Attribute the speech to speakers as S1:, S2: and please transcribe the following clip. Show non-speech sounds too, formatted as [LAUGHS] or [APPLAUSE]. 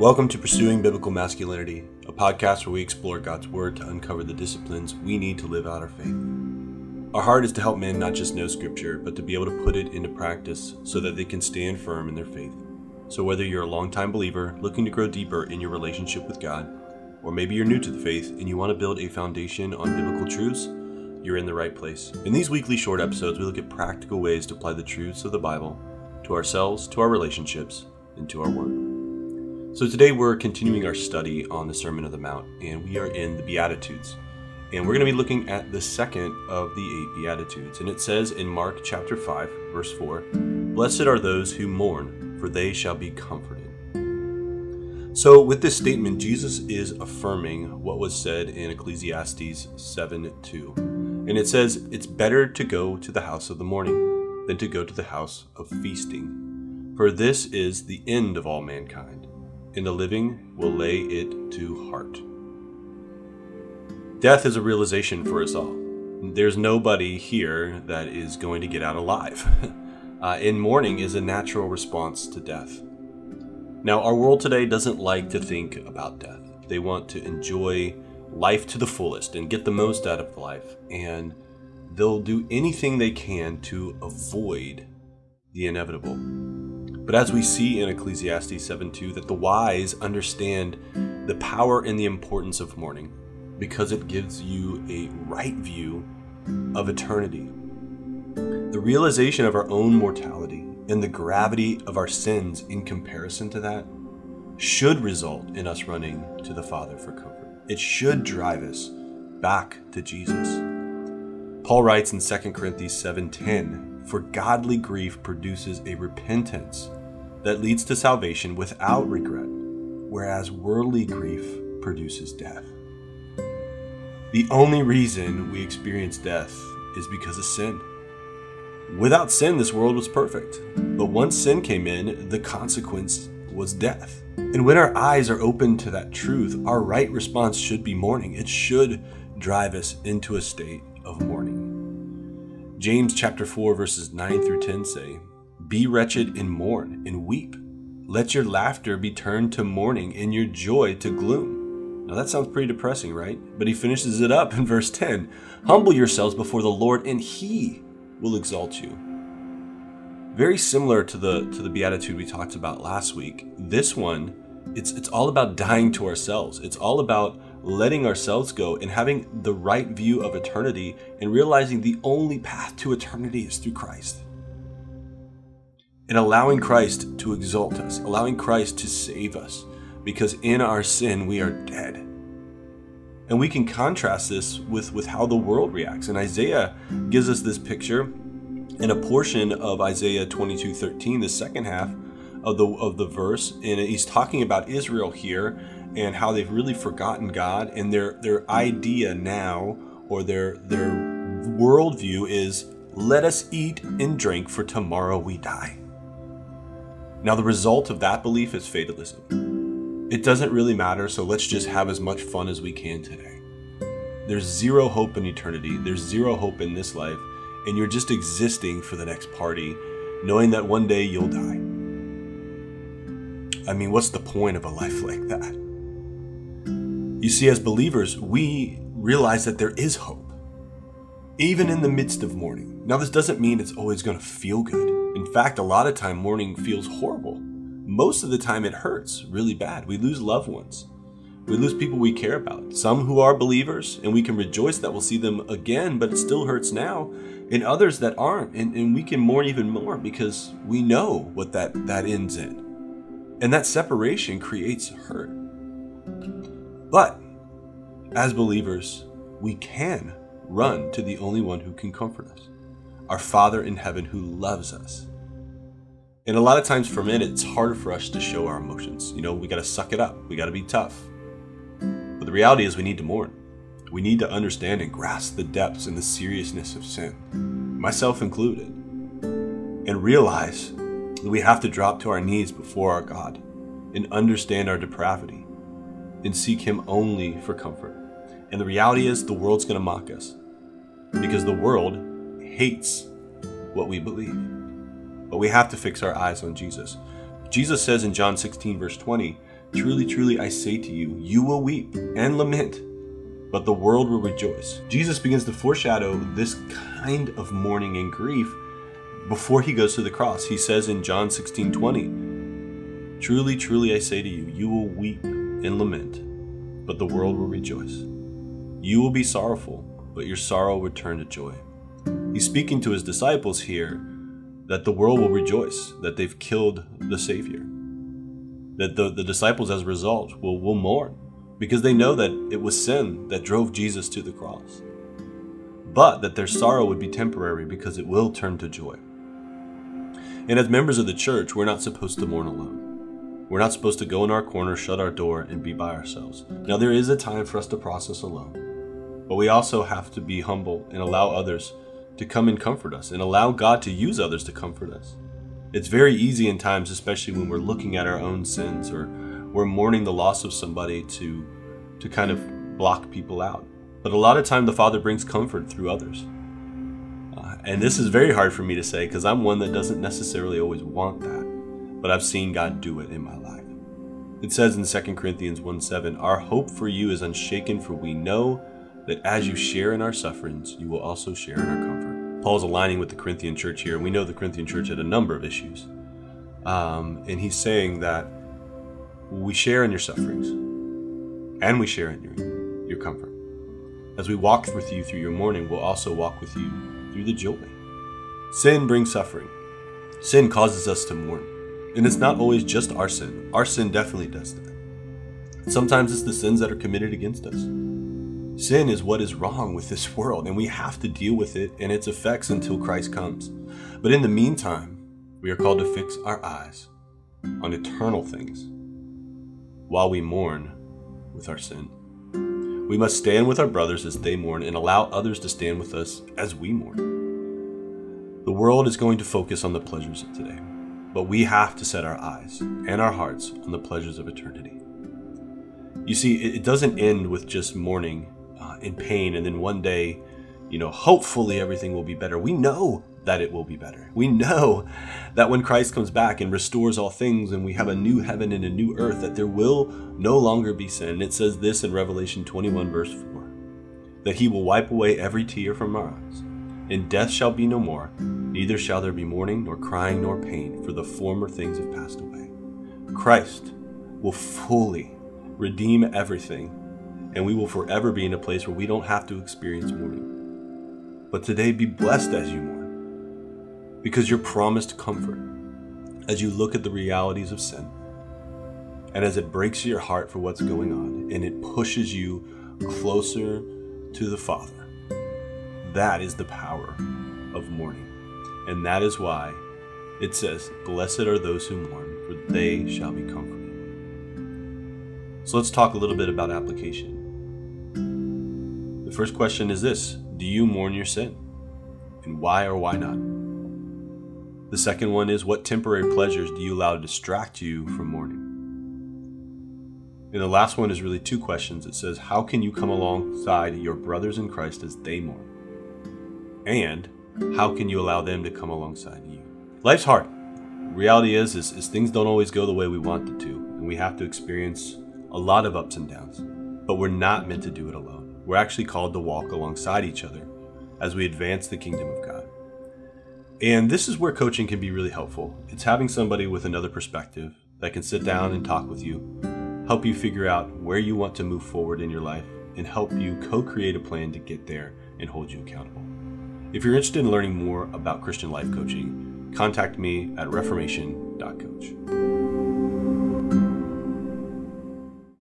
S1: Welcome to Pursuing Biblical Masculinity, a podcast where we explore God's Word to uncover the disciplines we need to live out our faith. Our heart is to help men not just know Scripture, but to be able to put it into practice so that they can stand firm in their faith. So, whether you're a longtime believer looking to grow deeper in your relationship with God, or maybe you're new to the faith and you want to build a foundation on biblical truths, you're in the right place. In these weekly short episodes, we look at practical ways to apply the truths of the Bible to ourselves, to our relationships, and to our work. So today we're continuing our study on the Sermon of the Mount, and we are in the Beatitudes. And we're going to be looking at the second of the eight Beatitudes. And it says in Mark chapter 5, verse 4 Blessed are those who mourn, for they shall be comforted. So, with this statement, Jesus is affirming what was said in Ecclesiastes 7 2. And it says, It's better to go to the house of the mourning than to go to the house of feasting. For this is the end of all mankind and the living will lay it to heart. Death is a realization for us all. There's nobody here that is going to get out alive. [LAUGHS] uh, and mourning is a natural response to death. Now, our world today doesn't like to think about death. They want to enjoy life to the fullest and get the most out of life. And they'll do anything they can to avoid the inevitable. But as we see in Ecclesiastes 7:2 that the wise understand the power and the importance of mourning because it gives you a right view of eternity. The realization of our own mortality and the gravity of our sins in comparison to that should result in us running to the Father for comfort. It should drive us back to Jesus. Paul writes in 2 Corinthians 7:10, "For godly grief produces a repentance that leads to salvation without regret, whereas worldly grief produces death. The only reason we experience death is because of sin. Without sin, this world was perfect. But once sin came in, the consequence was death. And when our eyes are open to that truth, our right response should be mourning. It should drive us into a state of mourning. James chapter 4 verses 9 through 10 say, be wretched and mourn and weep. Let your laughter be turned to mourning and your joy to gloom. Now that sounds pretty depressing, right? But he finishes it up in verse 10 Humble yourselves before the Lord, and he will exalt you. Very similar to the to the beatitude we talked about last week. This one, it's it's all about dying to ourselves. It's all about letting ourselves go and having the right view of eternity and realizing the only path to eternity is through Christ and allowing Christ to exalt us, allowing Christ to save us, because in our sin we are dead. And we can contrast this with, with how the world reacts. And Isaiah gives us this picture in a portion of Isaiah 22 13, the second half of the, of the verse. And he's talking about Israel here and how they've really forgotten God. And their, their idea now, or their, their worldview, is let us eat and drink, for tomorrow we die. Now, the result of that belief is fatalism. It doesn't really matter, so let's just have as much fun as we can today. There's zero hope in eternity, there's zero hope in this life, and you're just existing for the next party, knowing that one day you'll die. I mean, what's the point of a life like that? You see, as believers, we realize that there is hope, even in the midst of mourning. Now, this doesn't mean it's always going to feel good. In fact, a lot of time mourning feels horrible. Most of the time it hurts really bad. We lose loved ones. We lose people we care about. Some who are believers, and we can rejoice that we'll see them again, but it still hurts now. And others that aren't, and, and we can mourn even more because we know what that, that ends in. And that separation creates hurt. But as believers, we can run to the only one who can comfort us our Father in heaven who loves us. And a lot of times for men, it's harder for us to show our emotions. You know, we got to suck it up, we got to be tough. But the reality is, we need to mourn. We need to understand and grasp the depths and the seriousness of sin, myself included, and realize that we have to drop to our knees before our God and understand our depravity and seek Him only for comfort. And the reality is, the world's going to mock us because the world hates what we believe. But we have to fix our eyes on Jesus. Jesus says in John 16, verse 20, Truly, truly, I say to you, you will weep and lament, but the world will rejoice. Jesus begins to foreshadow this kind of mourning and grief before he goes to the cross. He says in John 16 20, Truly, truly, I say to you, you will weep and lament, but the world will rejoice. You will be sorrowful, but your sorrow will turn to joy. He's speaking to his disciples here that the world will rejoice that they've killed the Savior. That the, the disciples, as a result, will, will mourn because they know that it was sin that drove Jesus to the cross. But that their sorrow would be temporary because it will turn to joy. And as members of the church, we're not supposed to mourn alone. We're not supposed to go in our corner, shut our door, and be by ourselves. Now, there is a time for us to process alone, but we also have to be humble and allow others to come and comfort us and allow God to use others to comfort us. It's very easy in times, especially when we're looking at our own sins or we're mourning the loss of somebody to to kind of block people out. But a lot of time the Father brings comfort through others. Uh, and this is very hard for me to say because I'm one that doesn't necessarily always want that. But I've seen God do it in my life. It says in 2 Corinthians 1 7, Our hope for you is unshaken, for we know that as you share in our sufferings, you will also share in our comfort. Paul's aligning with the Corinthian church here. We know the Corinthian church had a number of issues. Um, and he's saying that we share in your sufferings and we share in your, your comfort. As we walk with you through your mourning, we'll also walk with you through the joy. Sin brings suffering. Sin causes us to mourn. And it's not always just our sin. Our sin definitely does that. Sometimes it's the sins that are committed against us. Sin is what is wrong with this world, and we have to deal with it and its effects until Christ comes. But in the meantime, we are called to fix our eyes on eternal things while we mourn with our sin. We must stand with our brothers as they mourn and allow others to stand with us as we mourn. The world is going to focus on the pleasures of today, but we have to set our eyes and our hearts on the pleasures of eternity. You see, it doesn't end with just mourning uh, in pain and then one day, you know, hopefully everything will be better. We know that it will be better. We know that when Christ comes back and restores all things and we have a new heaven and a new earth, that there will no longer be sin. It says this in Revelation 21, verse 4 that he will wipe away every tear from our eyes, and death shall be no more, neither shall there be mourning, nor crying, nor pain, for the former things have passed away. Christ will fully redeem everything, and we will forever be in a place where we don't have to experience mourning. But today, be blessed as you mourn because you're promised comfort as you look at the realities of sin and as it breaks your heart for what's going on and it pushes you closer to the Father. That is the power of mourning. And that is why it says, Blessed are those who mourn, for they shall be comforted. So let's talk a little bit about application. The first question is this Do you mourn your sin? And why or why not? The second one is what temporary pleasures do you allow to distract you from mourning? And the last one is really two questions. It says, How can you come alongside your brothers in Christ as they mourn? And how can you allow them to come alongside you? Life's hard. reality is, is, is things don't always go the way we want it to, and we have to experience a lot of ups and downs. But we're not meant to do it alone. We're actually called to walk alongside each other as we advance the kingdom of God. And this is where coaching can be really helpful. It's having somebody with another perspective that can sit down and talk with you, help you figure out where you want to move forward in your life, and help you co create a plan to get there and hold you accountable. If you're interested in learning more about Christian life coaching, contact me at reformation.coach.